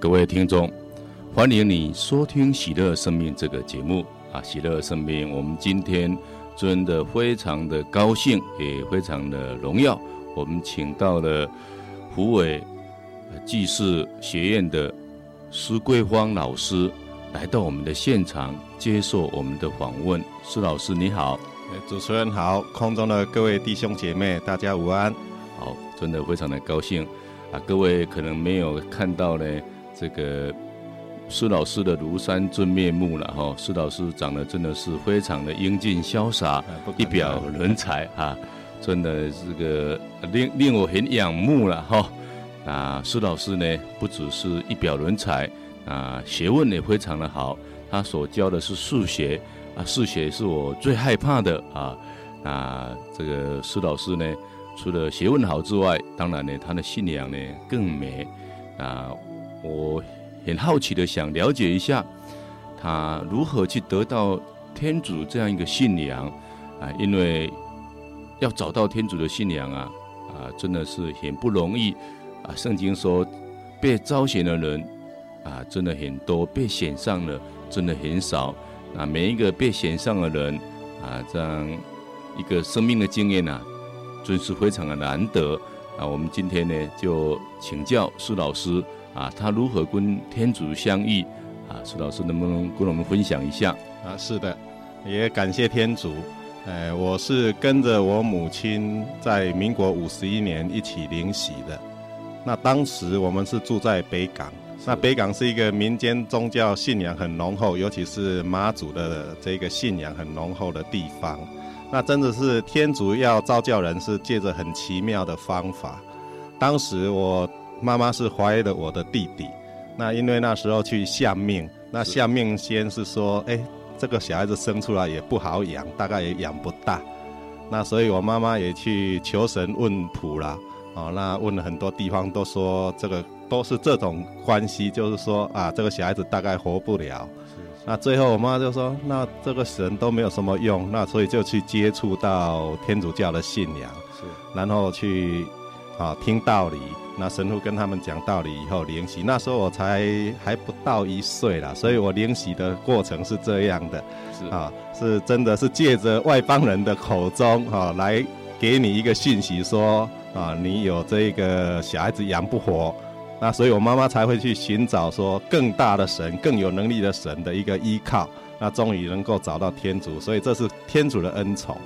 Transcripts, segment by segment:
各位听众，欢迎你收听《喜乐生命》这个节目啊！喜乐生命，我们今天真的非常的高兴，也非常的荣耀。我们请到了湖北济世学院的施桂芳老师来到我们的现场接受我们的访问。施老师你好，主持人好，空中的各位弟兄姐妹，大家午安。好，真的非常的高兴啊！各位可能没有看到呢。这个施老师的庐山真面目了哈，施老师长得真的是非常的英俊潇洒，一表人才啊，真的这个令令我很仰慕了哈。啊，施老师呢，不只是一表人才啊，学问也非常的好。他所教的是数学啊，数学是我最害怕的啊。啊，这个施老师呢，除了学问好之外，当然呢，他的信仰呢更美啊。我很好奇的想了解一下，他如何去得到天主这样一个信仰啊？因为要找到天主的信仰啊，啊，真的是很不容易啊。圣经说，被招选的人啊，真的很多；被选上的真的很少。啊，每一个被选上的人啊，这样一个生命的经验啊，真是非常的难得啊。我们今天呢，就请教施老师。啊，他如何跟天主相遇？啊，苏老师能不能跟我们分享一下？啊，是的，也感谢天主。呃，我是跟着我母亲在民国五十一年一起领洗的。那当时我们是住在北港，那北港是一个民间宗教信仰很浓厚，尤其是妈祖的这个信仰很浓厚的地方。那真的是天主要召教人，是借着很奇妙的方法。当时我。妈妈是怀了我的弟弟，那因为那时候去下命，那下命先是说，哎，这个小孩子生出来也不好养，大概也养不大，那所以我妈妈也去求神问卜啦，哦，那问了很多地方，都说这个都是这种关系，就是说啊，这个小孩子大概活不了。那最后我妈妈就说，那这个神都没有什么用，那所以就去接触到天主教的信仰，是，然后去啊听道理。那神父跟他们讲道理以后领洗，那时候我才还不到一岁啦，所以我领洗的过程是这样的，是啊，是真的是借着外邦人的口中啊来给你一个讯息说啊，你有这个小孩子养不活，那所以我妈妈才会去寻找说更大的神、更有能力的神的一个依靠，那终于能够找到天主，所以这是天主的恩宠。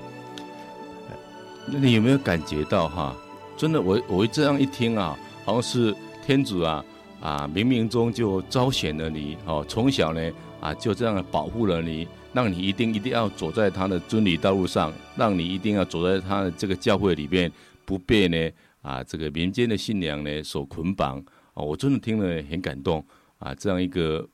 那你有没有感觉到哈？真的，我我这样一听啊，好像是天主啊啊，冥冥中就招选了你哦，从小呢啊就这样保护了你，让你一定一定要走在他的真理道路上，让你一定要走在他的这个教会里边，不被呢啊这个民间的信仰呢所捆绑哦，我真的听了很感动啊，这样一个。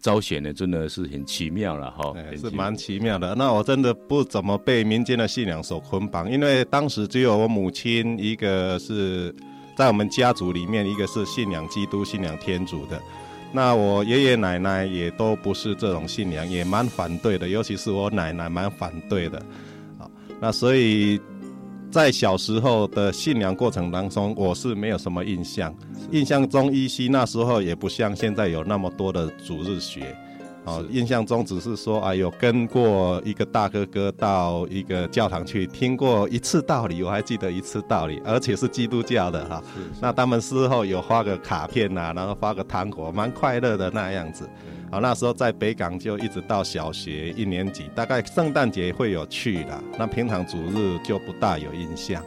招选呢，真的是很奇妙了哈，是蛮奇妙的。那我真的不怎么被民间的信仰所捆绑，因为当时只有我母亲一个是在我们家族里面，一个是信仰基督、信仰天主的。那我爷爷奶奶也都不是这种信仰，也蛮反对的，尤其是我奶奶蛮反对的。啊，那所以。在小时候的信仰过程当中，我是没有什么印象。印象中依稀那时候也不像现在有那么多的主日学，哦，印象中只是说啊，有跟过一个大哥哥到一个教堂去听过一次道理，我还记得一次道理，而且是基督教的哈。那他们事后有发个卡片呐、啊，然后发个糖果，蛮快乐的那样子。好，那时候在北港就一直到小学一年级，大概圣诞节会有去的，那平常主日就不大有印象。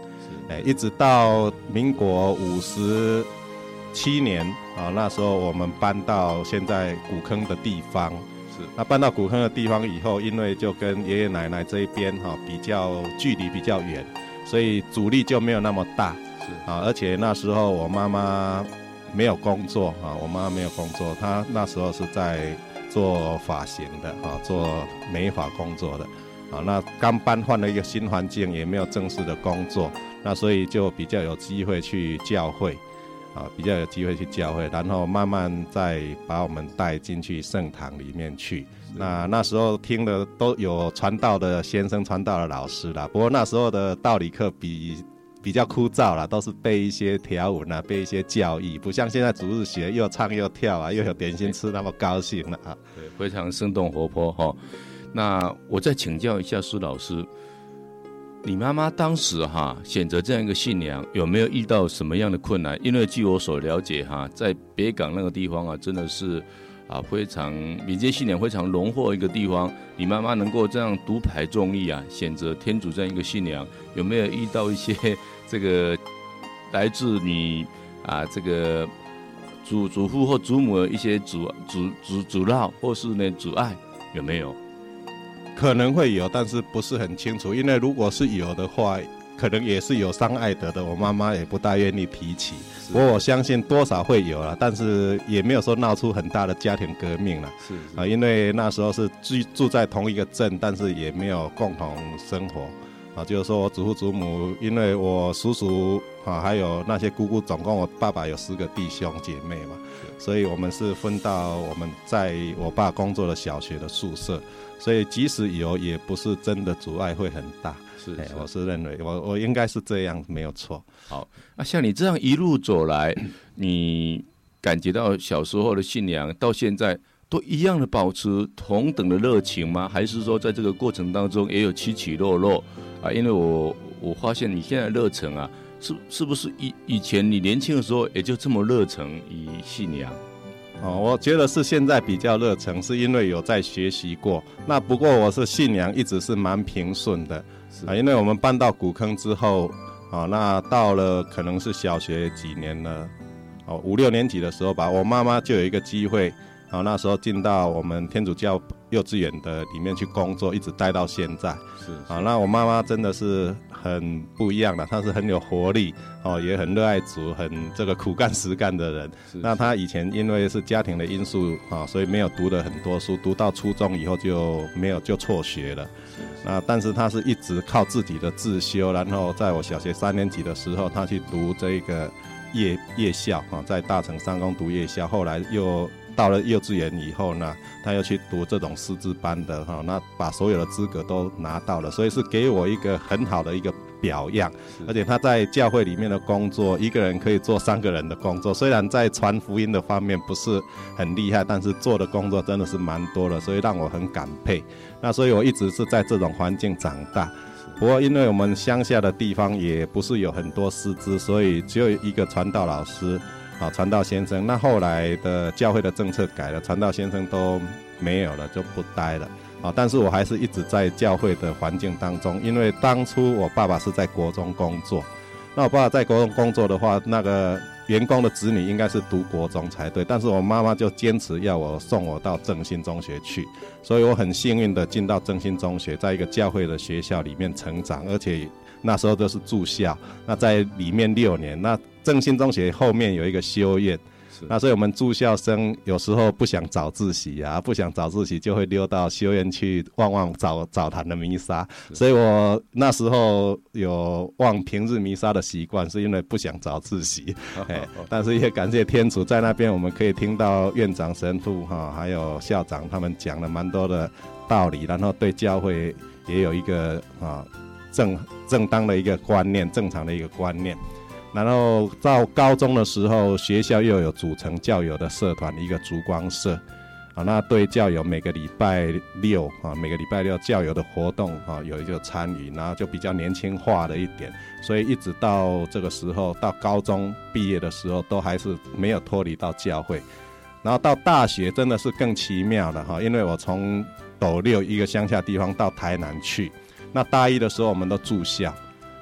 哎，一直到民国五十七年啊，那时候我们搬到现在古坑的地方。是，那搬到古坑的地方以后，因为就跟爷爷奶奶这一边哈比较距离比较远，所以阻力就没有那么大。是啊，而且那时候我妈妈。没有工作啊，我妈妈没有工作，她那时候是在做发型的啊，做美发工作的啊。那刚搬换了一个新环境，也没有正式的工作，那所以就比较有机会去教会啊，比较有机会去教会，然后慢慢再把我们带进去圣堂里面去。那那时候听的都有传道的先生、传道的老师啦。不过那时候的道理课比比较枯燥啦，都是背一些条文啊，背一些教义，不像现在逐日学又唱又跳啊，又有点心吃，那么高兴了啊。对，非常生动活泼哈。那我再请教一下苏老师，你妈妈当时哈选择这样一个信仰，有没有遇到什么样的困难？因为据我所了解哈，在北港那个地方啊，真的是。啊，非常民间信仰非常浓厚一个地方，你妈妈能够这样独排众议啊，选择天主这样一个信仰，有没有遇到一些这个来自你啊这个祖祖父或祖母的一些阻阻阻阻挠，或是呢阻碍，有没有？可能会有，但是不是很清楚，因为如果是有的话。可能也是有伤爱德的，我妈妈也不大愿意提起。不过我相信多少会有了，但是也没有说闹出很大的家庭革命了。是啊，因为那时候是住住在同一个镇，但是也没有共同生活。啊，就是说我祖父祖母，因为我叔叔啊，还有那些姑姑，总共我爸爸有十个弟兄姐妹嘛，所以我们是分到我们在我爸工作的小学的宿舍，所以即使有，也不是真的阻碍会很大。是，是，我是认为我我应该是这样，没有错。好，那像你这样一路走来，你感觉到小时候的信仰到现在都一样的保持同等的热情吗？还是说在这个过程当中也有起起落落啊？因为我我发现你现在热忱啊，是是不是以以前你年轻的时候也就这么热忱于信仰？哦，我觉得是现在比较热诚，是因为有在学习过。那不过我是信仰一直是蛮平顺的。啊，因为我们搬到古坑之后，啊，那到了可能是小学几年了，哦，五六年级的时候吧，我妈妈就有一个机会，啊，那时候进到我们天主教幼稚园的里面去工作，一直待到现在。是，是啊，那我妈妈真的是很不一样的，她是很有活力，哦，也很热爱主，很这个苦干实干的人。是，是。那她以前因为是家庭的因素啊，所以没有读了很多书，读到初中以后就没有就辍学了。那但是她是一直靠自己的自修，然后在我小学三年级的时候，她去读这个夜夜校啊，在大城三公读夜校，后来又到了幼稚园以后呢，他又去读这种师资班的哈，那把所有的资格都拿到了，所以是给我一个很好的一个。表样，而且他在教会里面的工作，一个人可以做三个人的工作。虽然在传福音的方面不是很厉害，但是做的工作真的是蛮多的，所以让我很感佩。那所以我一直是在这种环境长大。不过因为我们乡下的地方也不是有很多师资，所以只有一个传道老师啊，传道先生。那后来的教会的政策改了，传道先生都没有了，就不待了。啊，但是我还是一直在教会的环境当中，因为当初我爸爸是在国中工作，那我爸爸在国中工作的话，那个员工的子女应该是读国中才对，但是我妈妈就坚持要我送我到正兴中学去，所以我很幸运的进到正兴中学，在一个教会的学校里面成长，而且那时候都是住校，那在里面六年，那正兴中学后面有一个修院。那所以，我们住校生有时候不想早自习啊，不想早自习，就会溜到修院去望望早早堂的弥撒。所以我那时候有望平日弥撒的习惯，是因为不想早自习。哎，但是也感谢天主，在那边我们可以听到院长、神父哈，还有校长他们讲了蛮多的道理，然后对教会也有一个啊正正当的一个观念，正常的一个观念。然后到高中的时候，学校又有组成教友的社团，一个烛光社，啊，那对教友每个礼拜六啊，每个礼拜六教友的活动啊，有一个参与，然后就比较年轻化了一点，所以一直到这个时候，到高中毕业的时候，都还是没有脱离到教会。然后到大学真的是更奇妙了哈，因为我从斗六一个乡下地方到台南去，那大一的时候我们都住校。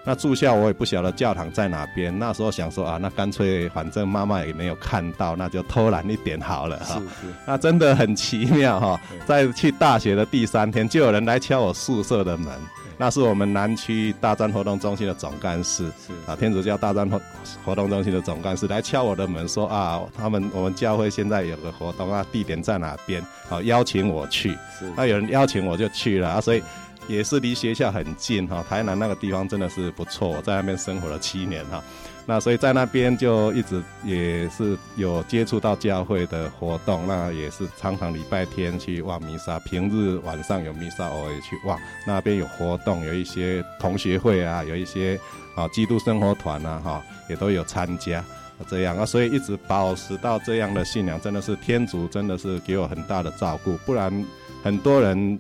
那住校我也不晓得教堂在哪边，那时候想说啊，那干脆反正妈妈也没有看到，那就偷懒一点好了哈。那真的很奇妙哈，在去大学的第三天，就有人来敲我宿舍的门。那是我们南区大专活动中心的总干事，是啊，天主教大专活活动中心的总干事来敲我的门说啊，他们我们教会现在有个活动啊，地点在哪边？好，邀请我去。是，那有人邀请我就去了啊，所以也是离学校很近哈。台南那个地方真的是不错，我在那边生活了七年哈。那所以在那边就一直也是有接触到教会的活动，那也是常常礼拜天去望弥撒，平日晚上有弥撒偶尔去望。那边有活动，有一些同学会啊，有一些啊基督生活团啊，哈也都有参加这样啊，所以一直保持到这样的信仰，真的是天主真的是给我很大的照顾，不然很多人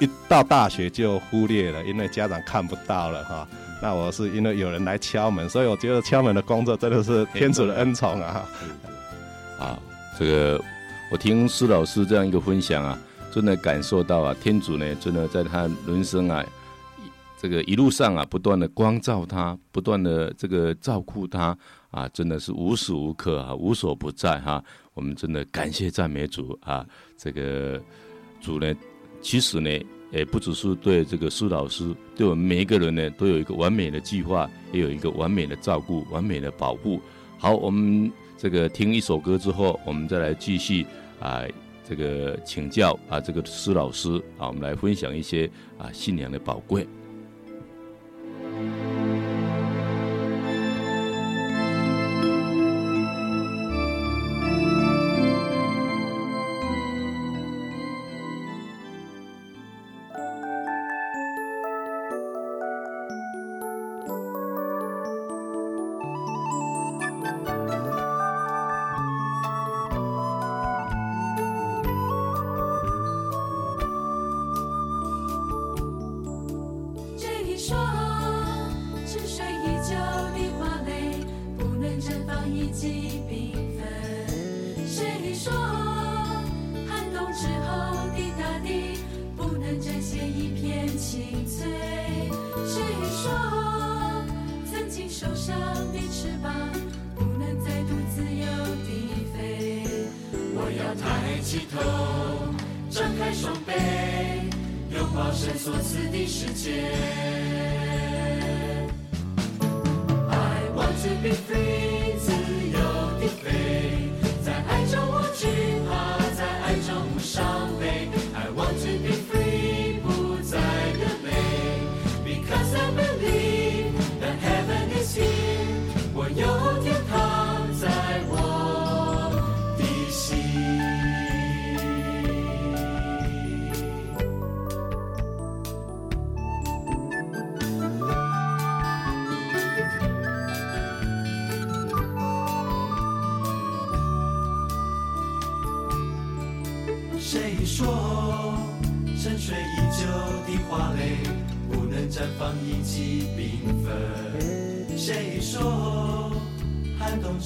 一到大学就忽略了，因为家长看不到了哈。那我是因为有人来敲门，所以我觉得敲门的工作真的是天主的恩宠啊！啊，这个我听施老师这样一个分享啊，真的感受到啊，天主呢，真的在他人生啊，这个一路上啊，不断的光照他，不断的这个照顾他啊，真的是无时无刻啊，无所不在哈、我们真的感谢赞美主啊！这个主呢，其实呢。也不只是对这个施老师，对我们每一个人呢，都有一个完美的计划，也有一个完美的照顾、完美的保护。好，我们这个听一首歌之后，我们再来继续啊，这个请教啊，这个施老师啊，我们来分享一些啊信仰的宝贵。be free.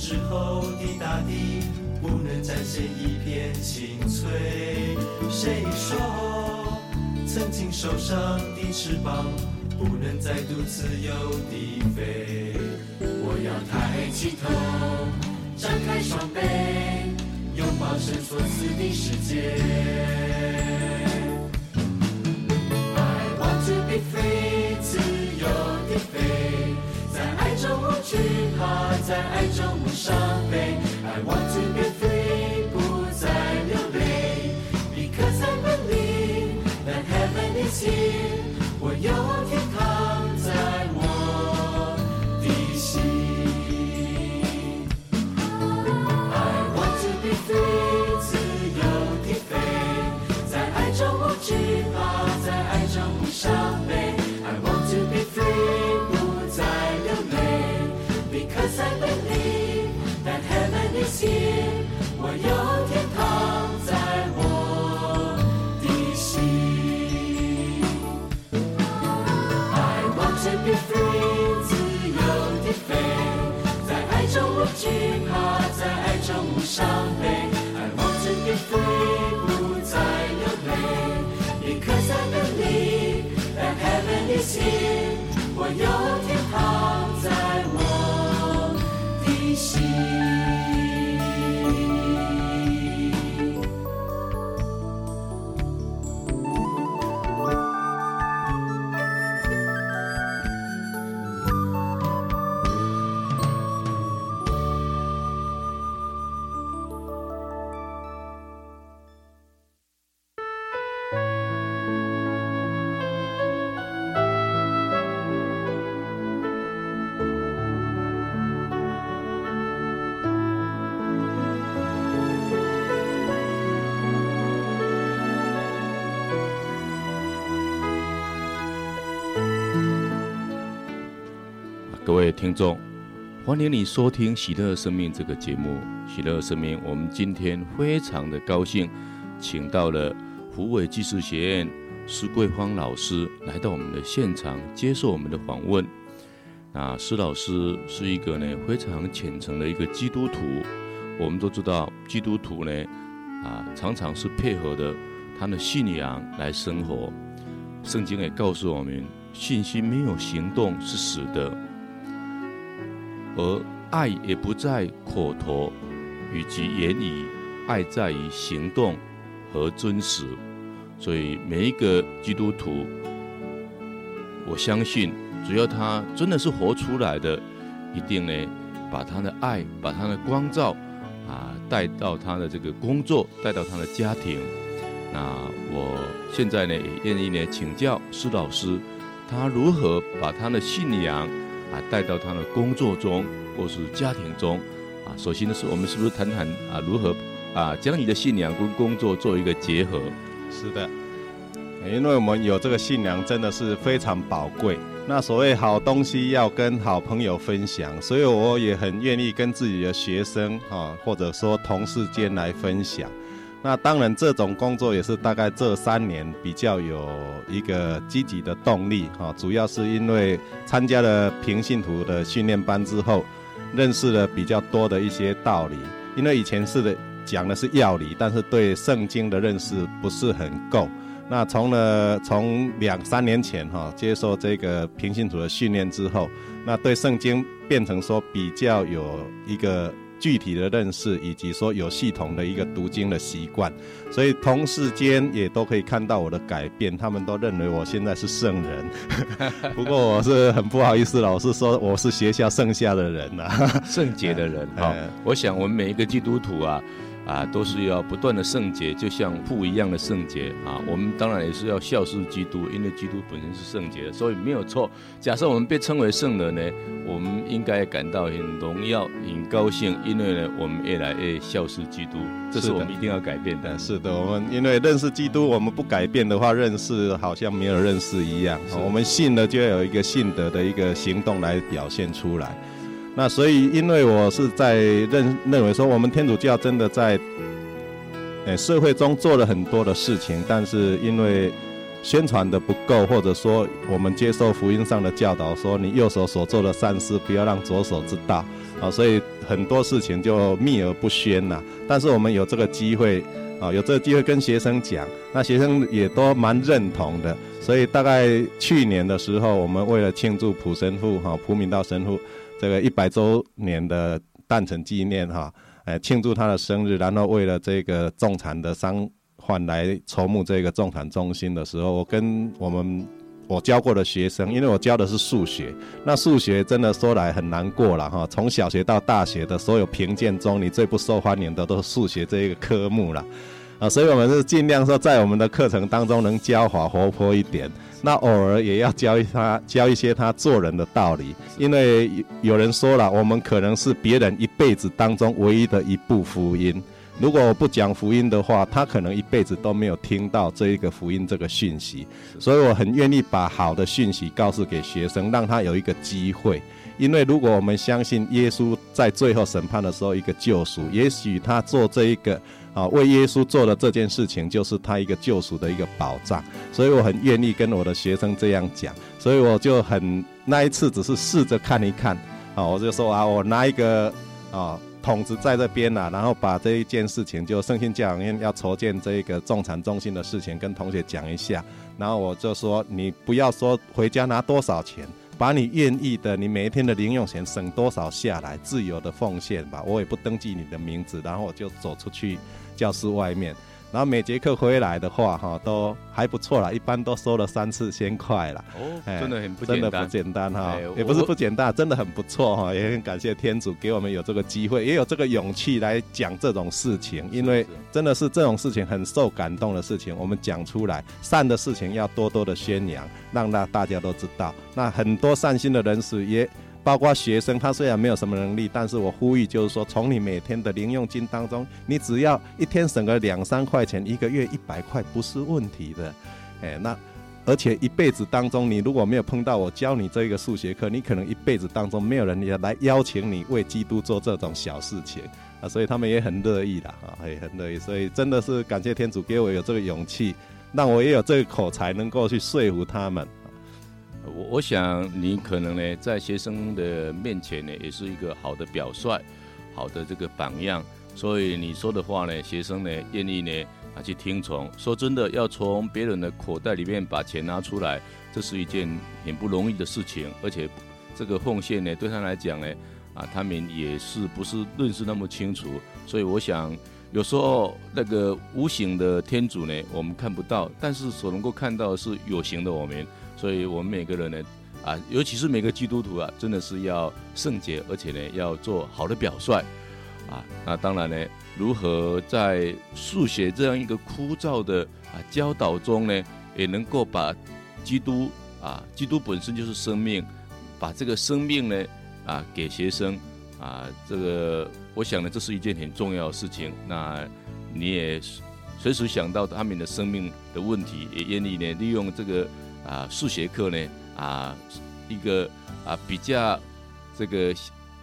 之后的大地不能展现一片青翠。谁说曾经受伤的翅膀不能再度自由地飞？我要抬起头，张开双臂，拥抱伸缩自的世界。I want to be free，自由地飞，在爱中无惧怕，在爱中。我有天堂在我的心。i want to be free 自由飞在爱中惧怕在爱中伤悲。各位听众，欢迎你收听《喜乐生命》这个节目。《喜乐生命》，我们今天非常的高兴，请到了湖北技术学院施桂芳老师来到我们的现场，接受我们的访问。那施老师是一个呢非常虔诚的一个基督徒。我们都知道，基督徒呢啊常常是配合的他的信仰来生活。圣经也告诉我们，信心没有行动是死的。而爱也不在口头以及言语，爱在于行动和真实。所以每一个基督徒，我相信，只要他真的是活出来的，一定呢，把他的爱，把他的光照啊，带到他的这个工作，带到他的家庭。那我现在呢，也愿意呢，请教施老师，他如何把他的信仰。啊，带到他的工作中或是家庭中，啊，首先的是，我们是不是谈谈啊，如何啊，将你的信仰跟工作做一个结合？是的，因为我们有这个信仰，真的是非常宝贵。那所谓好东西要跟好朋友分享，所以我也很愿意跟自己的学生啊，或者说同事间来分享。那当然，这种工作也是大概这三年比较有一个积极的动力哈，主要是因为参加了平信徒的训练班之后，认识了比较多的一些道理。因为以前是的讲的是要理，但是对圣经的认识不是很够。那从了从两三年前哈接受这个平信徒的训练之后，那对圣经变成说比较有一个。具体的认识，以及说有系统的一个读经的习惯，所以同事间也都可以看到我的改变。他们都认为我现在是圣人，不过我是很不好意思，老是说我是学校剩下的人呐、啊，圣洁的人。啊，我想我们每一个基督徒啊。啊，都是要不断的圣洁，就像父一样的圣洁啊。我们当然也是要效似基督，因为基督本身是圣洁的，所以没有错。假设我们被称为圣人呢，我们应该感到很荣耀、很高兴，因为呢，我们越来越效似基督，这是我们一定要改变的。是的，我们因为认识基督，我们不改变的话，认识好像没有认识一样。我们信了，就要有一个信德的一个行动来表现出来。那所以，因为我是在认认为说，我们天主教真的在，诶社会中做了很多的事情，但是因为宣传的不够，或者说我们接受福音上的教导，说你右手所做的善事，不要让左手知道，啊，所以很多事情就秘而不宣了。但是我们有这个机会，啊，有这个机会跟学生讲，那学生也都蛮认同的。所以大概去年的时候，我们为了庆祝普神父哈普明道神父。这个一百周年的诞辰纪念哈，哎，庆祝他的生日，然后为了这个重残的伤患来筹募这个重残中心的时候，我跟我们我教过的学生，因为我教的是数学，那数学真的说来很难过了哈，从小学到大学的所有评鉴中，你最不受欢迎的都是数学这一个科目了，啊，所以我们是尽量说在我们的课程当中能教法活泼一点。那偶尔也要教一他教一些他做人的道理，因为有人说了，我们可能是别人一辈子当中唯一的一部福音。如果我不讲福音的话，他可能一辈子都没有听到这一个福音这个讯息。所以我很愿意把好的讯息告诉给学生，让他有一个机会。因为如果我们相信耶稣在最后审判的时候一个救赎，也许他做这一个啊为耶稣做的这件事情，就是他一个救赎的一个保障。所以我很愿意跟我的学生这样讲，所以我就很那一次只是试着看一看啊，我就说啊，我拿一个啊桶子在这边啊，然后把这一件事情就圣心教养院要筹建这一个重残中心的事情跟同学讲一下，然后我就说你不要说回家拿多少钱。把你愿意的，你每一天的零用钱省多少下来，自由的奉献吧。我也不登记你的名字，然后我就走出去教室外面。然后每节课回来的话，哈，都还不错啦，一般都收了三四千块啦。哦，真的很不简单，真的不简单哈，也不是不简单，真的很不错哈，也很感谢天主给我们有这个机会，也有这个勇气来讲这种事情，因为真的是这种事情很受感动的事情，我们讲出来，善的事情要多多的宣扬，让那大家都知道。那很多善心的人士也。包括学生，他虽然没有什么能力，但是我呼吁就是说，从你每天的零用金当中，你只要一天省个两三块钱，一个月一百块不是问题的。哎，那而且一辈子当中，你如果没有碰到我教你这个数学课，你可能一辈子当中没有人也来邀请你为基督做这种小事情啊，所以他们也很乐意的啊，也很乐意，所以真的是感谢天主给我有这个勇气，让我也有这个口才，能够去说服他们。我我想你可能呢，在学生的面前呢，也是一个好的表率，好的这个榜样，所以你说的话呢，学生呢愿意呢。啊，去听从。说真的，要从别人的口袋里面把钱拿出来，这是一件很不容易的事情。而且，这个奉献呢，对他来讲呢，啊，他们也是不是认识那么清楚。所以，我想有时候那个无形的天主呢，我们看不到，但是所能够看到的是有形的我们。所以我们每个人呢，啊，尤其是每个基督徒啊，真的是要圣洁，而且呢，要做好的表率。啊，那当然呢。如何在数学这样一个枯燥的啊教导中呢，也能够把基督啊，基督本身就是生命，把这个生命呢啊给学生啊，这个我想呢，这是一件很重要的事情。那你也随时想到他们的生命的问题，也愿意呢利用这个啊数学课呢啊一个啊比较这个。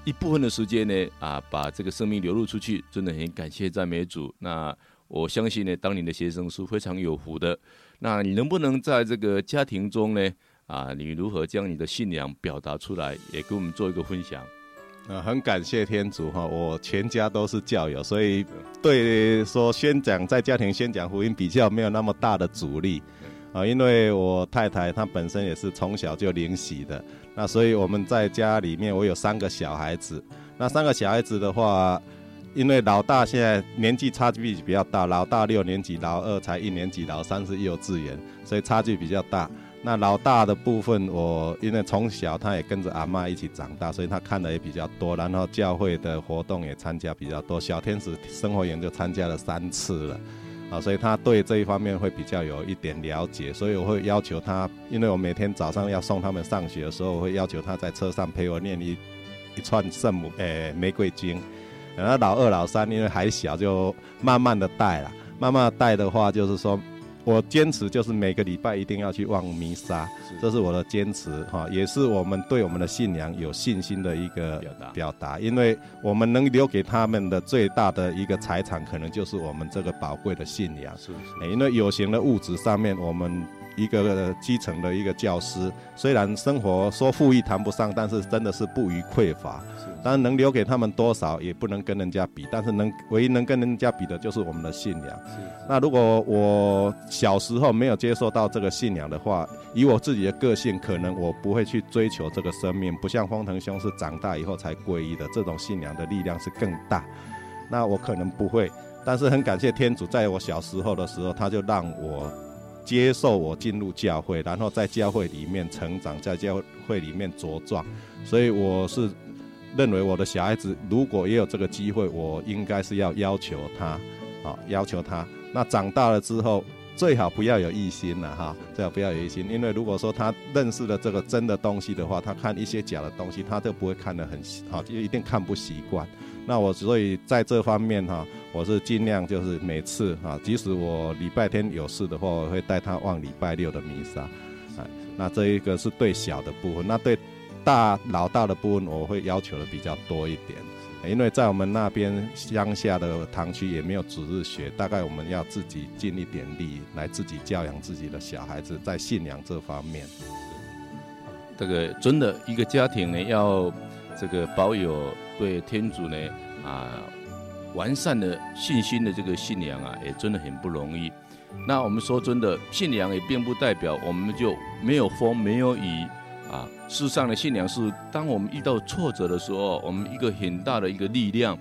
一部分的时间呢，啊，把这个生命流露出去，真的很感谢赞美主。那我相信呢，当你的学生是非常有福的。那你能不能在这个家庭中呢，啊，你如何将你的信仰表达出来，也给我们做一个分享？啊，很感谢天主哈，我全家都是教友，所以对说宣讲在家庭宣讲福音比较没有那么大的阻力啊，因为我太太她本身也是从小就领洗的。那所以我们在家里面，我有三个小孩子。那三个小孩子的话，因为老大现在年纪差距比较大，老大六年级，老二才一年级，老三是幼稚园，所以差距比较大。那老大的部分，我因为从小他也跟着阿妈一起长大，所以他看的也比较多，然后教会的活动也参加比较多，小天使生活园就参加了三次了。啊，所以他对这一方面会比较有一点了解，所以我会要求他，因为我每天早上要送他们上学的时候，我会要求他在车上陪我念一一串圣母诶、玫瑰经。然后老二、老三因为还小，就慢慢的带了，慢慢带的话，就是说。我坚持就是每个礼拜一定要去望弥撒，这是我的坚持哈，也是我们对我们的信仰有信心的一个表达。因为我们能留给他们的最大的一个财产，可能就是我们这个宝贵的信仰。是是。因为有形的物质上面，我们。一个基层的一个教师，虽然生活说富裕谈不上，但是真的是不虞匮乏。当然能留给他们多少，也不能跟人家比。但是能唯一能跟人家比的，就是我们的信仰。那如果我小时候没有接受到这个信仰的话，以我自己的个性，可能我不会去追求这个生命。不像方腾兄是长大以后才皈依的，这种信仰的力量是更大。那我可能不会，但是很感谢天主，在我小时候的时候，他就让我。接受我进入教会，然后在教会里面成长，在教会里面茁壮，所以我是认为我的小孩子如果也有这个机会，我应该是要要求他，啊，要求他。那长大了之后，最好不要有异心了哈，最好不要有异心，因为如果说他认识了这个真的东西的话，他看一些假的东西，他就不会看得很好，就一定看不习惯。那我所以在这方面哈，我是尽量就是每次哈，即使我礼拜天有事的话，我会带他望礼拜六的弥撒。啊那这一个是对小的部分，那对大老大的部分，我会要求的比较多一点，因为在我们那边乡下的堂区也没有主日学，大概我们要自己尽一点力来自己教养自己的小孩子，在信仰这方面。这个真的一个家庭呢，要这个保有。对天主呢啊，完善的信心的这个信仰啊，也真的很不容易。那我们说真的，信仰也并不代表我们就没有风没有雨啊。世上的信仰是，当我们遇到挫折的时候，我们一个很大的一个力量。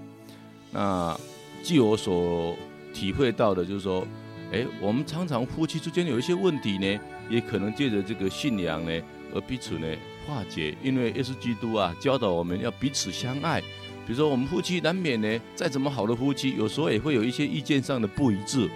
那据我所体会到的，就是说，哎，我们常常夫妻之间有一些问题呢，也可能借着这个信仰呢，而彼此呢。化解，因为耶稣基督啊教导我们要彼此相爱。比如说，我们夫妻难免呢，再怎么好的夫妻，有时候也会有一些意见上的不一致。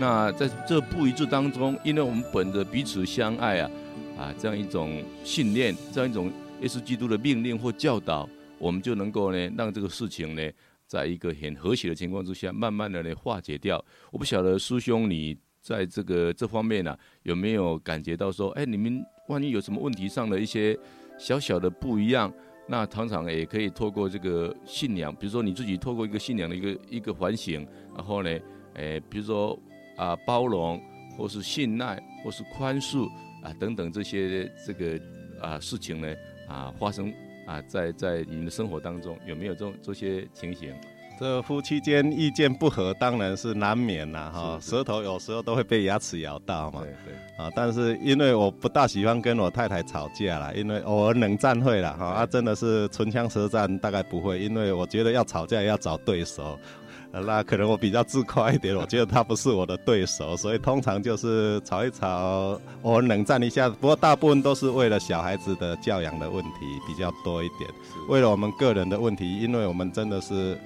那在这不一致当中，因为我们本着彼此相爱啊，啊这样一种信念，这样一种耶稣基督的命令或教导，我们就能够呢，让这个事情呢，在一个很和谐的情况之下，慢慢的呢化解掉。我不晓得师兄你在这个这方面呢、有没有感觉到说，哎，你们万一有什么问题上的一些小小的不一样，那常常也可以透过这个信仰，比如说你自己透过一个信仰的一个一个反省，然后呢，哎，比如说啊包容，或是信赖，或是宽恕啊等等这些这个啊事情呢啊发生啊在在你们的生活当中有没有这种这些情形？这夫妻间意见不合，当然是难免啦。哈。舌头有时候都会被牙齿咬到嘛。对对。啊，但是因为我不大喜欢跟我太太吵架啦，因为偶尔冷战会啦。哈。啊，真的是唇枪舌战大概不会，因为我觉得要吵架要找对手。那可能我比较自夸一点，我觉得他不是我的对手，所以通常就是吵一吵，偶尔冷战一下。不过大部分都是为了小孩子的教养的问题比较多一点，为了我们个人的问题，因为我们真的是。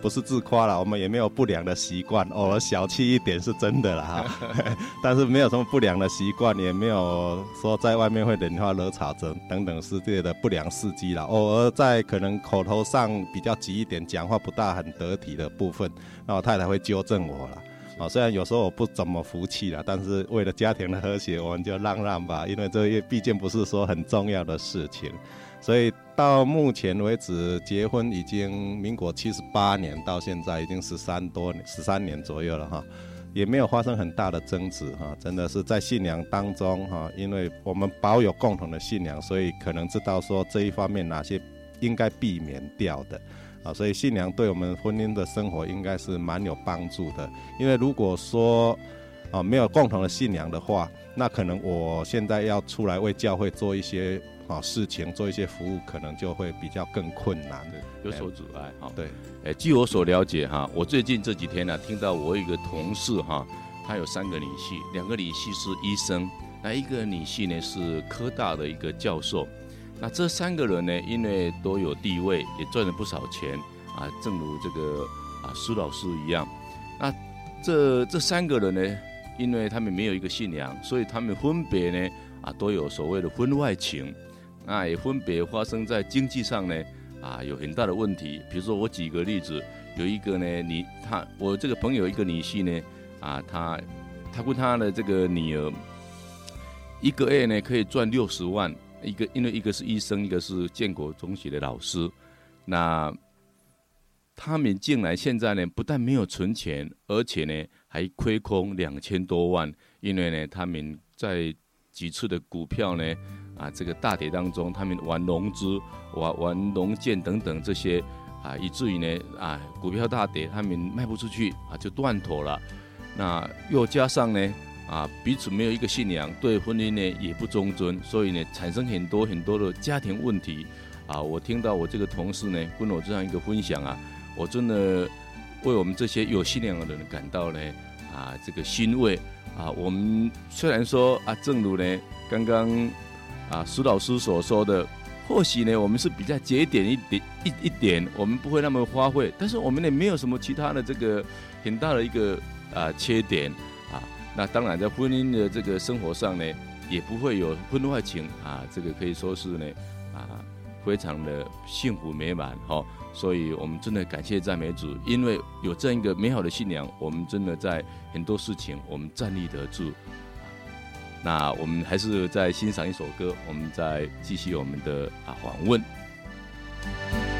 不是自夸了，我们也没有不良的习惯，偶尔小气一点是真的啦哈。但是没有什么不良的习惯，也没有说在外面会冷话热吵等等等世界的不良事迹了。偶尔在可能口头上比较急一点，讲话不大很得体的部分，那我太太会纠正我了。啊，虽然有时候我不怎么服气了，但是为了家庭的和谐，我们就让让吧，因为这也毕竟不是说很重要的事情。所以到目前为止，结婚已经民国七十八年，到现在已经十三多，十三年左右了哈，也没有发生很大的争执哈。真的是在信仰当中哈，因为我们保有共同的信仰，所以可能知道说这一方面哪些应该避免掉的啊。所以信仰对我们婚姻的生活应该是蛮有帮助的。因为如果说啊没有共同的信仰的话，那可能我现在要出来为教会做一些。啊，事情做一些服务，可能就会比较更困难，有所阻碍。哈，对，哎，据我所了解，哈，我最近这几天呢，听到我有一个同事，哈，他有三个女婿，两个女婿是医生，那一个女婿呢是科大的一个教授。那这三个人呢，因为都有地位，也赚了不少钱啊，正如这个啊苏老师一样。那这这三个人呢，因为他们没有一个信仰，所以他们分别呢啊都有所谓的婚外情。那也分别发生在经济上呢，啊，有很大的问题。比如说，我举个例子，有一个呢，你他我这个朋友一个女婿呢，啊，他他跟他的这个女儿，一个月呢可以赚六十万，一个因为一个是医生，一个是建国中学的老师。那他们竟然现在呢，不但没有存钱，而且呢还亏空两千多万，因为呢他们在几次的股票呢。啊，这个大跌当中，他们玩融资、玩玩融券等等这些，啊，以至于呢，啊，股票大跌，他们卖不出去，啊，就断头了。那又加上呢，啊，彼此没有一个信仰，对婚姻呢也不忠贞，所以呢，产生很多很多的家庭问题。啊，我听到我这个同事呢跟我这样一个分享啊，我真的为我们这些有信仰的人感到呢，啊，这个欣慰。啊，我们虽然说啊，正如呢刚刚。啊，苏老师所说的，或许呢，我们是比较节俭一点一一点，我们不会那么花费，但是我们呢没有什么其他的这个很大的一个啊缺点啊。那当然，在婚姻的这个生活上呢，也不会有婚外情啊，这个可以说是呢啊，非常的幸福美满哈。所以我们真的感谢赞美主，因为有这样一个美好的信仰，我们真的在很多事情我们站立得住。那我们还是再欣赏一首歌，我们再继续我们的啊访问。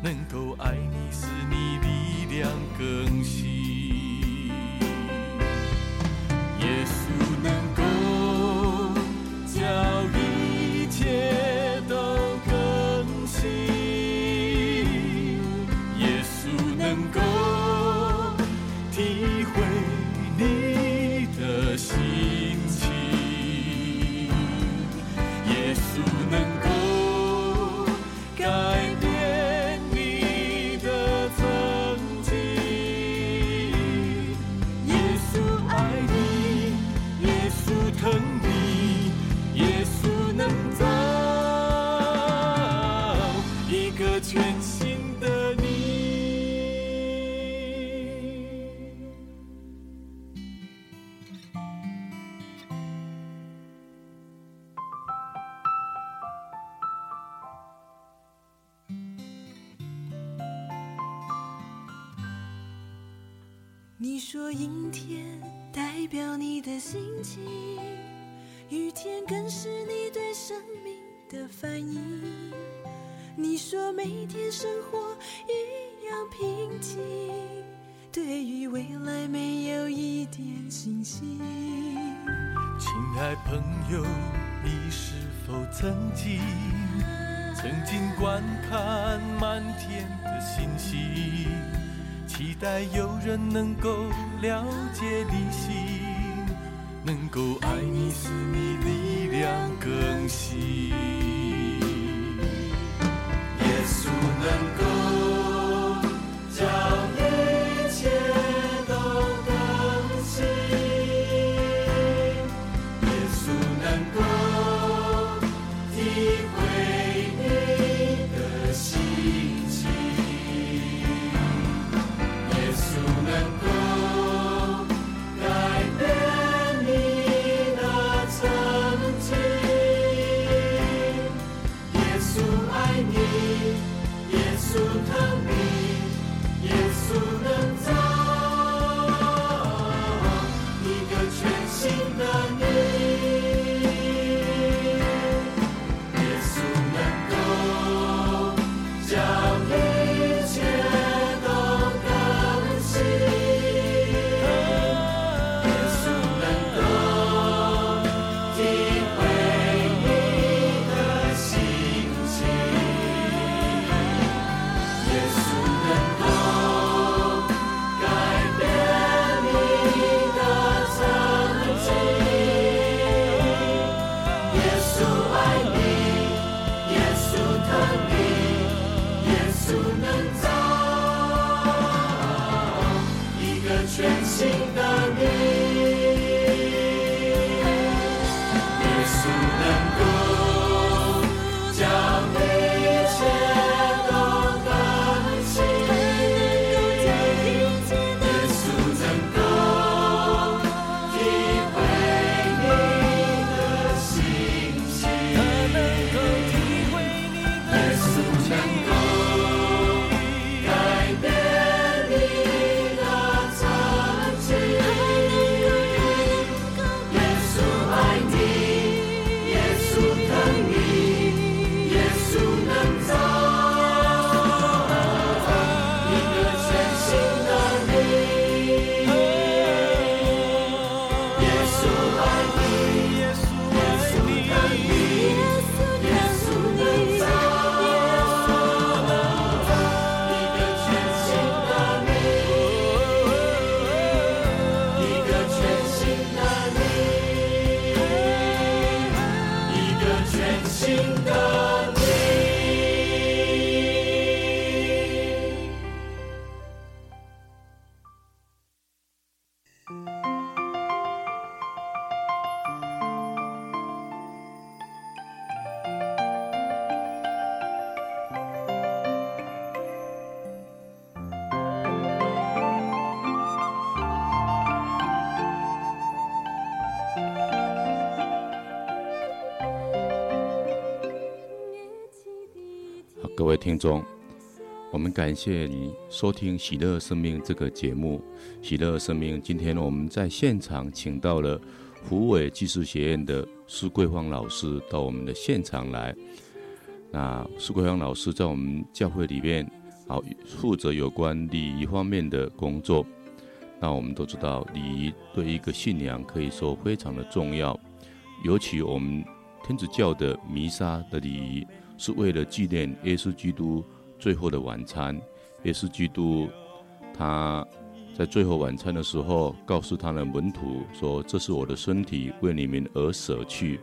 能够爱你，使你力量更新。更新。中，我们感谢你收听《喜乐生命》这个节目。喜乐生命，今天我们在现场请到了湖尾技术学院的施桂芳老师到我们的现场来。那苏桂芳老师在我们教会里面，好负责有关礼仪方面的工作。那我们都知道，礼仪对一个信仰可以说非常的重要，尤其我们天主教的弥撒的礼仪。是为了纪念耶稣基督最后的晚餐。耶稣基督他在最后晚餐的时候，告诉他的门徒说：“这是我的身体，为你们而舍去；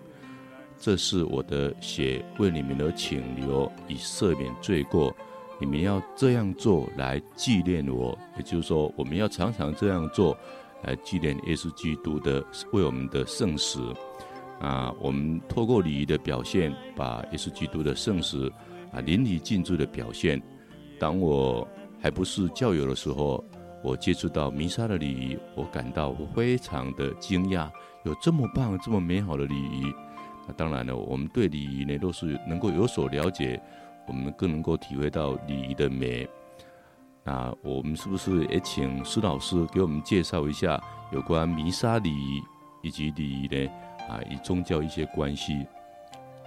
这是我的血，为你们而请流，以赦免罪过。你们要这样做来纪念我。”也就是说，我们要常常这样做来纪念耶稣基督的为我们的圣死。啊，我们透过礼仪的表现，把耶稣基督的圣死啊淋漓尽致的表现。当我还不是教友的时候，我接触到弥撒的礼仪，我感到非常的惊讶，有这么棒、这么美好的礼仪。那当然了，我们对礼仪呢都是能够有所了解，我们更能够体会到礼仪的美。那我们是不是也请施老师给我们介绍一下有关弥撒礼仪以及礼仪呢？啊，与宗教一些关系？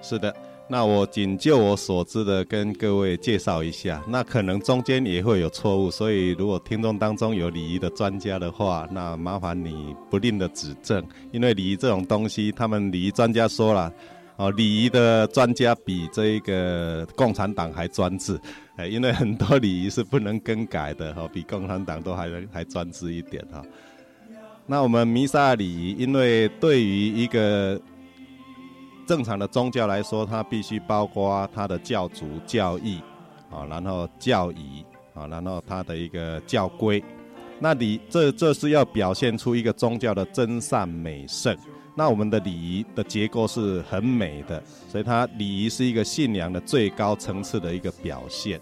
是的，那我仅就我所知的跟各位介绍一下。那可能中间也会有错误，所以如果听众当中有礼仪的专家的话，那麻烦你不吝的指正。因为礼仪这种东西，他们礼仪专家说了，哦，礼仪的专家比这一个共产党还专制。哎，因为很多礼仪是不能更改的哈，比共产党都还还专制一点哈。那我们弥撒礼仪，因为对于一个正常的宗教来说，它必须包括它的教主教义啊，然后教仪啊，然后它的一个教规。那礼这这是要表现出一个宗教的真善美圣。那我们的礼仪的结构是很美的，所以它礼仪是一个信仰的最高层次的一个表现。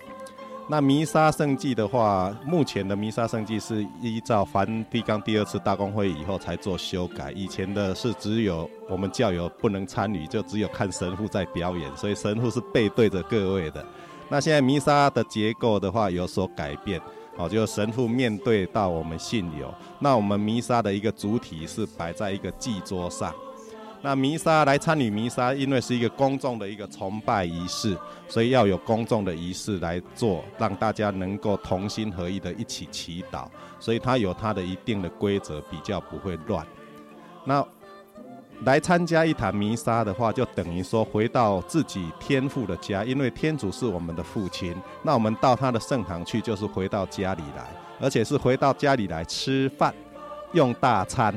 那弥撒圣祭的话，目前的弥撒圣祭是依照梵蒂冈第二次大公会以后才做修改，以前的是只有我们教友不能参与，就只有看神父在表演，所以神父是背对着各位的。那现在弥撒的结构的话有所改变。好，就神父面对到我们信友，那我们弥撒的一个主体是摆在一个祭桌上。那弥撒来参与弥撒，因为是一个公众的一个崇拜仪式，所以要有公众的仪式来做，让大家能够同心合意的一起祈祷，所以它有它的一定的规则，比较不会乱。那来参加一堂弥撒的话，就等于说回到自己天父的家，因为天主是我们的父亲。那我们到他的圣堂去，就是回到家里来，而且是回到家里来吃饭，用大餐。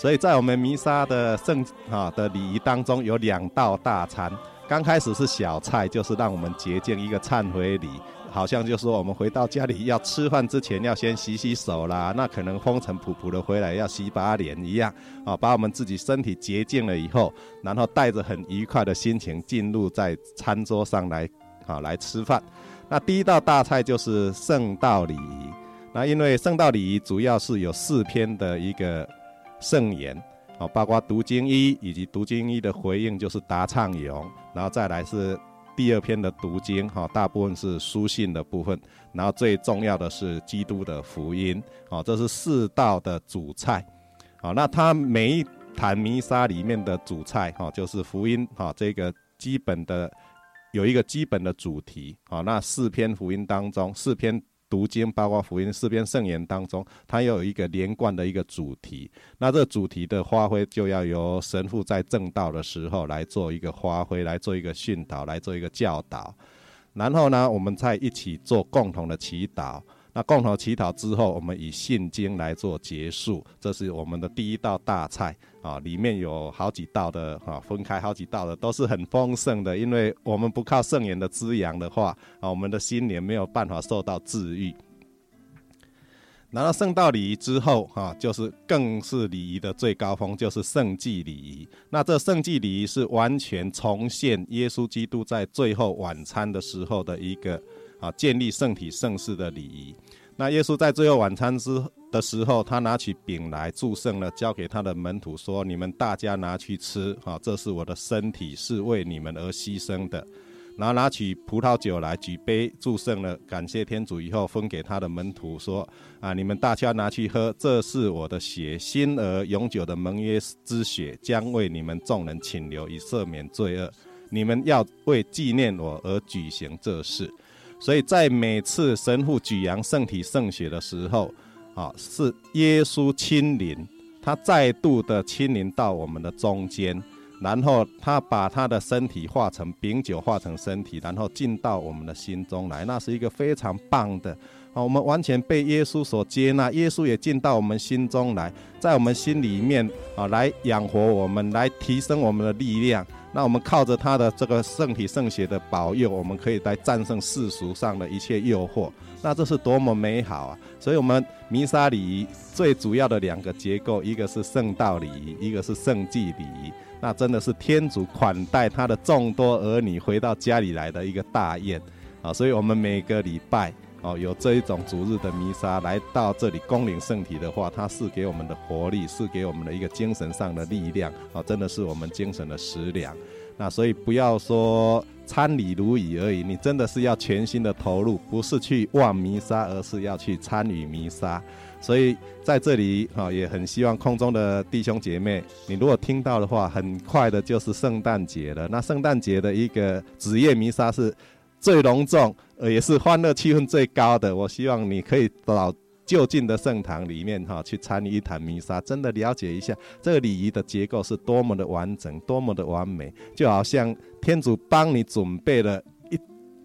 所以在我们弥撒的圣啊的礼仪当中，有两道大餐。刚开始是小菜，就是让我们洁净一个忏悔礼。好像就是说，我们回到家里要吃饭之前要先洗洗手啦，那可能风尘仆仆的回来要洗把脸一样啊，把我们自己身体洁净了以后，然后带着很愉快的心情进入在餐桌上来啊来吃饭。那第一道大菜就是圣道礼仪，那因为圣道礼仪主要是有四篇的一个圣言啊，包括读经一以及读经一的回应就是答唱咏，然后再来是。第二篇的读经，哈，大部分是书信的部分，然后最重要的是基督的福音，哦，这是四道的主菜，好，那它每一坛弥撒里面的主菜，哈，就是福音，哈，这个基本的有一个基本的主题，好，那四篇福音当中，四篇。读经包括福音四篇圣言当中，它有一个连贯的一个主题。那这主题的发挥，就要由神父在正道的时候来做一个发挥，来做一个训导，来做一个教导。然后呢，我们再一起做共同的祈祷。那共同祈祷之后，我们以信经来做结束，这是我们的第一道大菜啊，里面有好几道的啊，分开好几道的，都是很丰盛的。因为我们不靠圣言的滋养的话啊，我们的心灵没有办法受到治愈。拿到圣道礼仪之后啊，就是更是礼仪的最高峰，就是圣祭礼仪。那这圣祭礼仪是完全重现耶稣基督在最后晚餐的时候的一个。啊，建立圣体圣事的礼仪。那耶稣在最后晚餐之的时候，他拿起饼来祝圣了，交给他的门徒说：“你们大家拿去吃，啊，这是我的身体，是为你们而牺牲的。”然后拿起葡萄酒来举杯祝圣了，感谢天主以后，分给他的门徒说：“啊，你们大家拿去喝，这是我的血，新而永久的盟约之血，将为你们众人请流，以赦免罪恶。你们要为纪念我而举行这事。”所以在每次神父举扬圣体圣血的时候，啊，是耶稣亲临，他再度的亲临到我们的中间，然后他把他的身体化成饼酒，化成身体，然后进到我们的心中来，那是一个非常棒的，啊，我们完全被耶稣所接纳，耶稣也进到我们心中来，在我们心里面啊，来养活我们，来提升我们的力量。那我们靠着他的这个圣体圣血的保佑，我们可以来战胜世俗上的一切诱惑。那这是多么美好啊！所以，我们弥撒礼仪最主要的两个结构，一个是圣道礼仪，一个是圣祭礼仪。那真的是天主款待他的众多儿女回到家里来的一个大宴啊！所以，我们每个礼拜哦，有这一种逐日的弥撒来到这里恭领圣体的话，它是给我们的活力，是给我们的一个精神上的力量啊！真的是我们精神的食粮。那所以不要说参礼如仪而已，你真的是要全心的投入，不是去望弥撒，而是要去参与弥撒。所以在这里啊，也很希望空中的弟兄姐妹，你如果听到的话，很快的就是圣诞节了。那圣诞节的一个子夜弥撒是最隆重，呃，也是欢乐气氛最高的。我希望你可以到就近的圣堂里面哈，去参与一坛弥撒，真的了解一下这个礼仪的结构是多么的完整，多么的完美，就好像天主帮你准备了。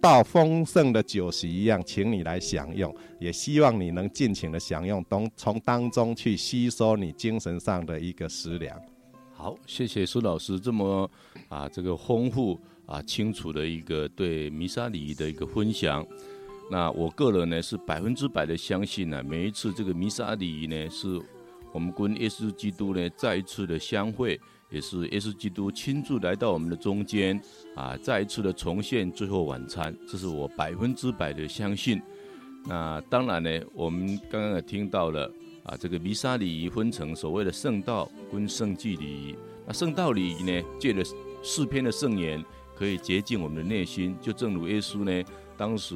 到丰盛的酒席一样，请你来享用，也希望你能尽情的享用，从从当中去吸收你精神上的一个食粮。好，谢谢苏老师这么啊这个丰富啊清楚的一个对弥撒礼仪的一个分享。那我个人呢是百分之百的相信呢、每一次这个弥撒礼仪呢，是我们跟耶稣基督呢再一次的相会。也是耶稣基督亲自来到我们的中间，啊，再一次的重现最后晚餐，这是我百分之百的相信。那当然呢，我们刚刚也听到了，啊，这个弥撒礼仪分成所谓的圣道跟圣祭礼仪。那圣道礼仪呢，借着四篇的圣言，可以洁净我们的内心。就正如耶稣呢，当时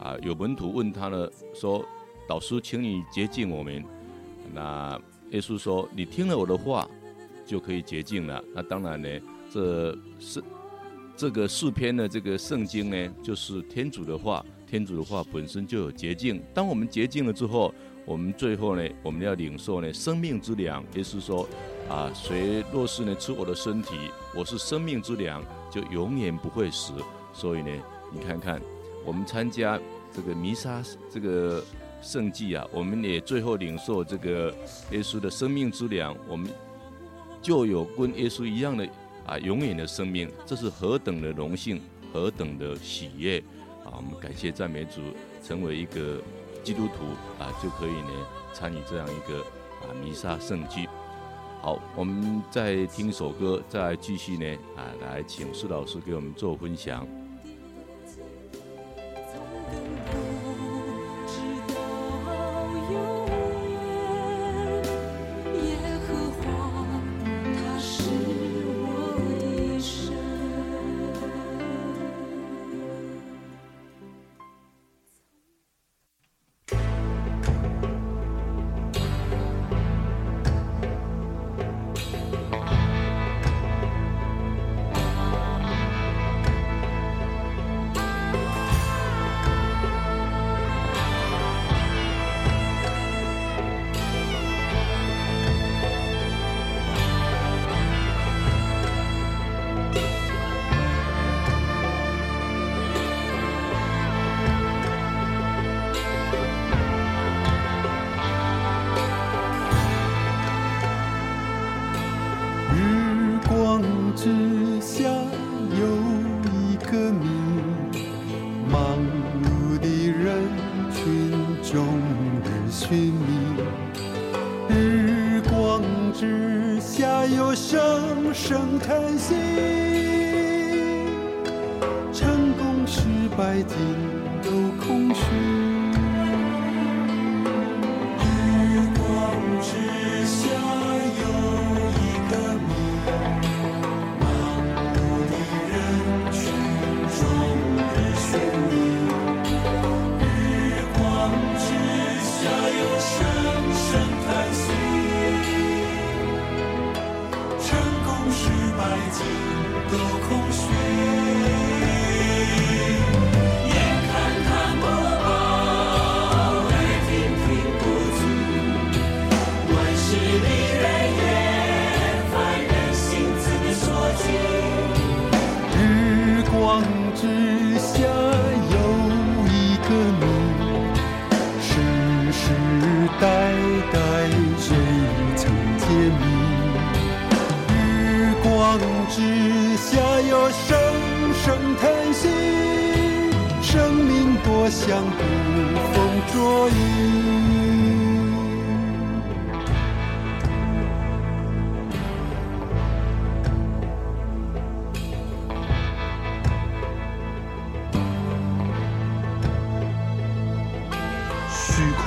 啊，有门徒问他呢，说：“导师，请你洁净我们。”那耶稣说：“你听了我的话。”就可以洁净了。那当然呢，这是这个四篇的这个圣经呢，就是天主的话。天主的话本身就有洁净。当我们洁净了之后，我们最后呢，我们要领受呢生命之粮。也就是说，啊，谁若是呢吃我的身体，我是生命之粮，就永远不会死。所以呢，你看看我们参加这个弥撒这个圣祭啊，我们也最后领受这个耶稣的生命之粮。我们。就有跟耶稣一样的啊，永远的生命，这是何等的荣幸，何等的喜悦啊！我们感谢赞美主，成为一个基督徒啊，就可以呢参与这样一个啊弥撒圣祭。好，我们再听一首歌，再继续呢啊，来请苏老师给我们做分享。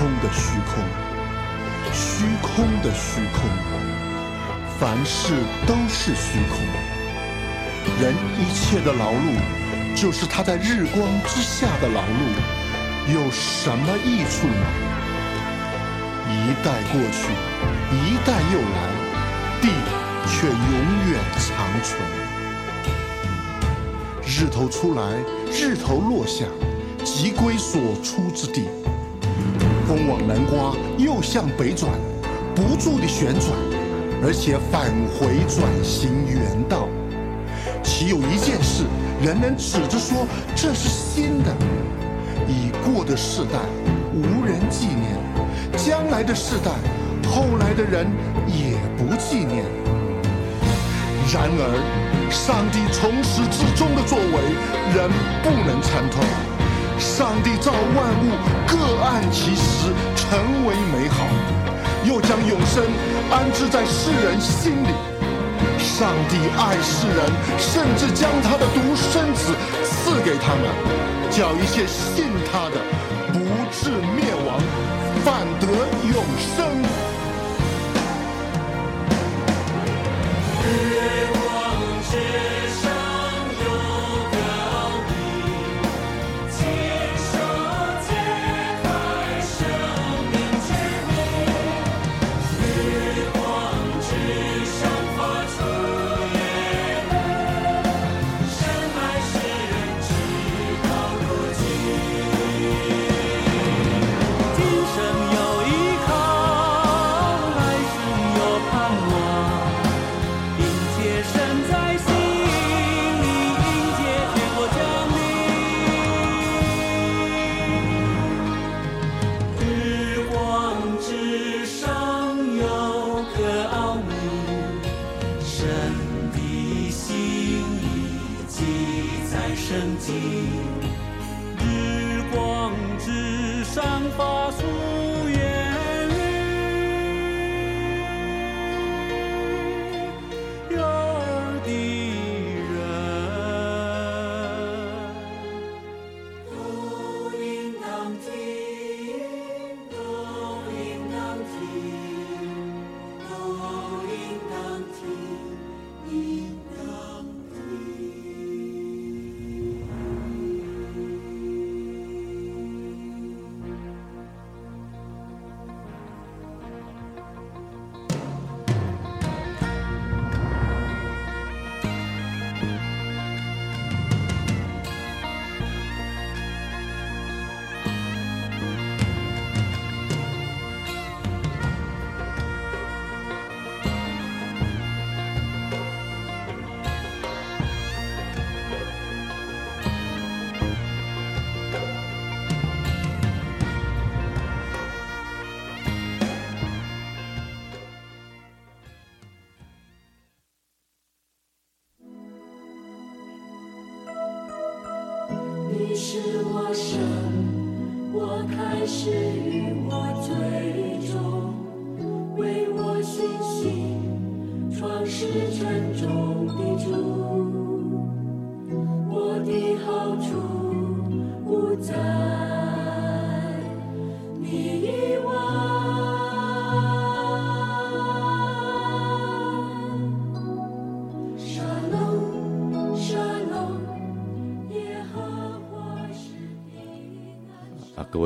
空的虚空，虚空的虚空，凡事都是虚空。人一切的劳碌，就是他在日光之下的劳碌，有什么益处呢？一代过去，一代又来，地却永远长存。日头出来，日头落下，即归所出之地。风往南刮，又向北转，不住地旋转，而且返回转行原道。岂有一件事，人能指着说这是新的？已过的世代，无人纪念；将来的世代，后来的人也不纪念。然而。上帝从始至终的作为，人不能参透。上帝造万物，各按其实，成为美好，又将永生安置在世人心里。上帝爱世人，甚至将他的独生子赐给他们，叫一切信他的，不至灭亡，反得永生。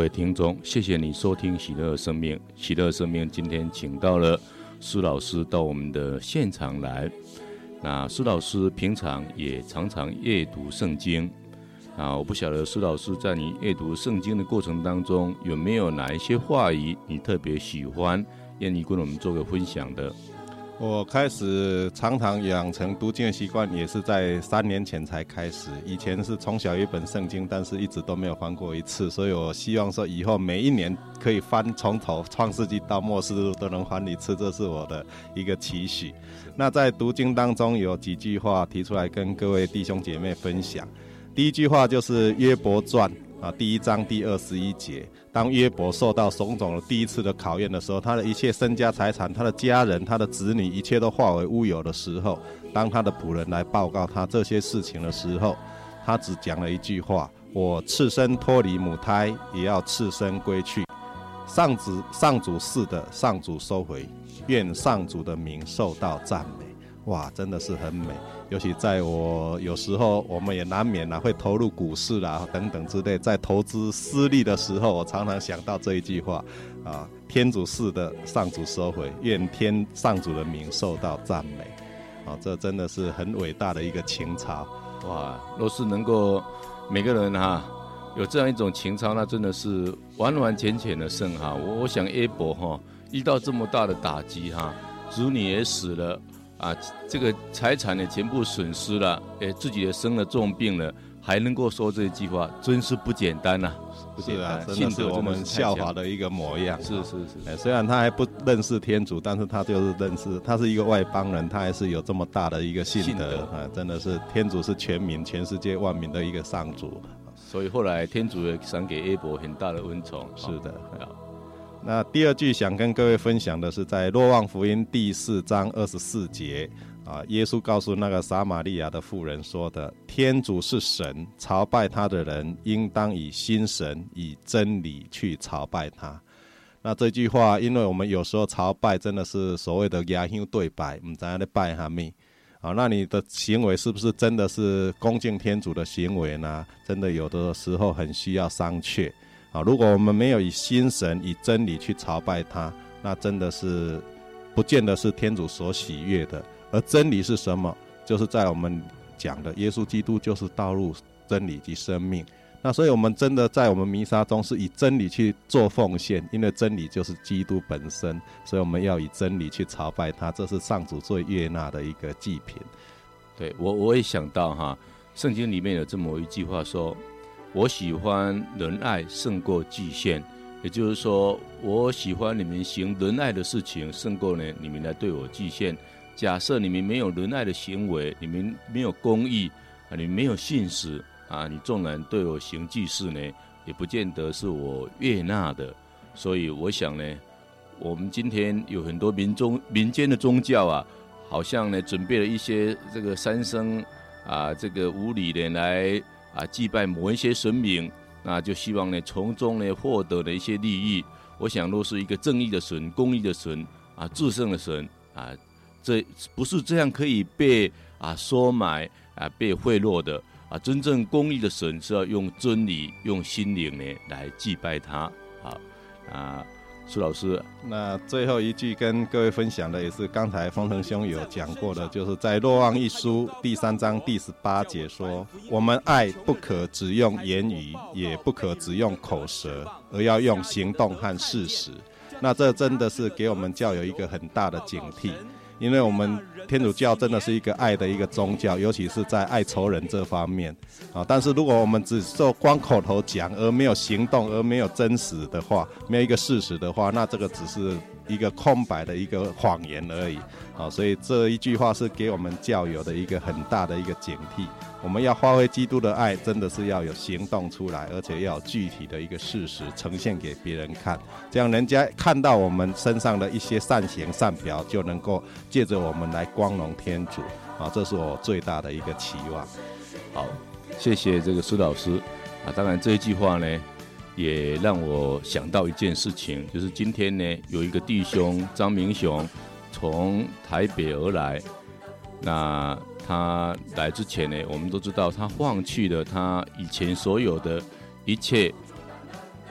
听众，谢谢你收听《喜乐生命》。喜乐生命今天请到了苏老师到我们的现场来。那苏老师平常也常常阅读圣经。啊，我不晓得苏老师在你阅读圣经的过程当中，有没有哪一些话语你特别喜欢，愿意跟我们做个分享的？我开始常常养成读经的习惯，也是在三年前才开始。以前是从小一本圣经，但是一直都没有翻过一次。所以我希望说，以后每一年可以翻从头创世纪到末世都能翻一次，这是我的一个期许。那在读经当中有几句话提出来跟各位弟兄姐妹分享。第一句话就是约伯传。啊，第一章第二十一节，当约伯受到种种的第一次的考验的时候，他的一切身家财产、他的家人、他的子女，一切都化为乌有的时候，当他的仆人来报告他这些事情的时候，他只讲了一句话：“我赤身脱离母胎，也要赤身归去。”上主上主是的，上主收回，愿上主的名受到赞美。哇，真的是很美。尤其在我有时候，我们也难免啦，会投入股市啦等等之类，在投资失利的时候，我常常想到这一句话啊：天主式的，上主收回，愿天上主的名受到赞美。啊，这真的是很伟大的一个情操。哇，若是能够每个人哈、有这样一种情操，那真的是完完全全的胜哈。我我想 A 伯哈遇到这么大的打击哈，子女也死了。啊，这个财产呢全部损失了，哎，自己也生了重病了，还能够说这句话，真是不简单呐、啊！不简单，是啊，真的是我们效法的一个模样。是是是，哎，虽然他还不认识天主，但是他就是认识，他是一个外邦人，他还是有这么大的一个信德，啊！真的是天主是全民、全世界万民的一个上主。所以后来天主也赏给 A 伯很大的恩宠。是的，啊。那第二句想跟各位分享的是在《若望福音》第四章二十四节啊，耶稣告诉那个撒玛利亚的妇人说的：“天主是神，朝拜他的人应当以心神、以真理去朝拜他。”那这句话，因为我们有时候朝拜真的是所谓的牙香对拜，唔知道在拜哈密啊？那你的行为是不是真的是恭敬天主的行为呢？真的有的时候很需要商榷。啊，如果我们没有以心神、以真理去朝拜他，那真的是不见得是天主所喜悦的。而真理是什么？就是在我们讲的，耶稣基督就是道路、真理及生命。那所以，我们真的在我们弥撒中是以真理去做奉献，因为真理就是基督本身，所以我们要以真理去朝拜他，这是上主最悦纳的一个祭品。对我，我也想到哈，圣经里面有这么一句话说。我喜欢仁爱胜过祭献，也就是说，我喜欢你们行仁爱的事情，胜过呢你们来对我祭献。假设你们没有仁爱的行为，你们没有公义啊，你没有信实啊，你纵然对我行祭祀呢，也不见得是我悦纳的。所以我想呢，我们今天有很多民众民间的宗教啊，好像呢准备了一些这个三牲啊，这个五礼的来。啊，祭拜某一些神明，那就希望呢从中呢获得的一些利益。我想，若是一个正义的神、公义的神啊、至圣的神啊，这不是这样可以被啊收买啊、被贿赂的啊。真正公义的神是要用真理、用心灵呢来祭拜他。好啊。苏老师，那最后一句跟各位分享的也是刚才封腾兄有讲过的，就是在《若望一书》第三章第十八节说：“我们爱不可只用言语，也不可只用口舌，而要用行动和事实。”那这真的是给我们教友一个很大的警惕。因为我们天主教真的是一个爱的一个宗教，尤其是在爱仇人这方面啊。但是如果我们只做光口头讲，而没有行动，而没有真实的话，没有一个事实的话，那这个只是。一个空白的一个谎言而已，啊，所以这一句话是给我们教友的一个很大的一个警惕。我们要发挥基督的爱，真的是要有行动出来，而且要有具体的一个事实呈现给别人看，这样人家看到我们身上的一些善行善表，就能够借着我们来光荣天主，啊，这是我最大的一个期望。好，谢谢这个苏老师，啊，当然这一句话呢。也让我想到一件事情，就是今天呢，有一个弟兄张明雄从台北而来。那他来之前呢，我们都知道他放弃了他以前所有的一切，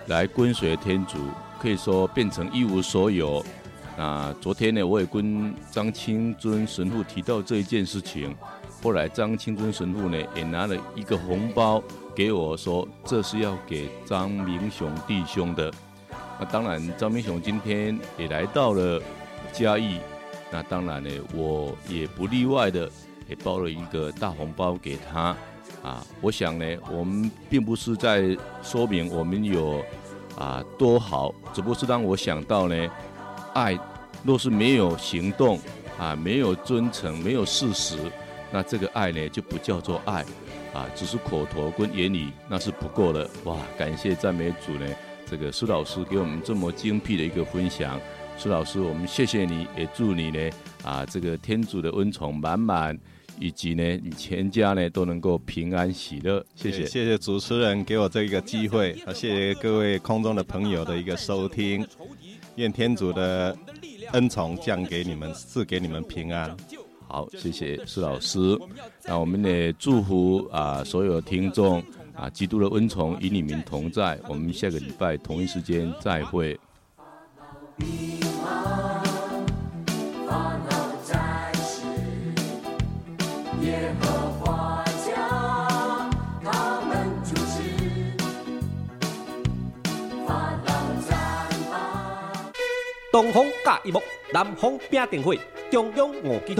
来跟随天主，可以说变成一无所有。那昨天呢，我也跟张清尊神父提到这一件事情。后来张清尊神父呢，也拿了一个红包。给我说，这是要给张明雄弟兄的。那当然，张明雄今天也来到了嘉义。那当然呢，我也不例外的，也包了一个大红包给他。啊，我想呢，我们并不是在说明我们有啊多好，只不过是让我想到呢，爱若是没有行动啊，没有真诚，没有事实，那这个爱呢就不叫做爱。啊，只是口头跟言语那是不够的哇！感谢赞美主呢，这个苏老师给我们这么精辟的一个分享，苏老师，我们谢谢你，也祝你呢啊，这个天主的恩宠满满，以及呢，你全家呢都能够平安喜乐。谢谢，谢谢主持人给我这一个机会，啊，谢谢各位空中的朋友的一个收听。愿天主的恩宠降给你们，赐给你们平安。好，谢谢施老师。那我们也祝福啊所有的听众啊，基督的恩宠与你们同在。我们下个礼拜同一时间再会。东方甲一幕，南方拼电会，中央五 G。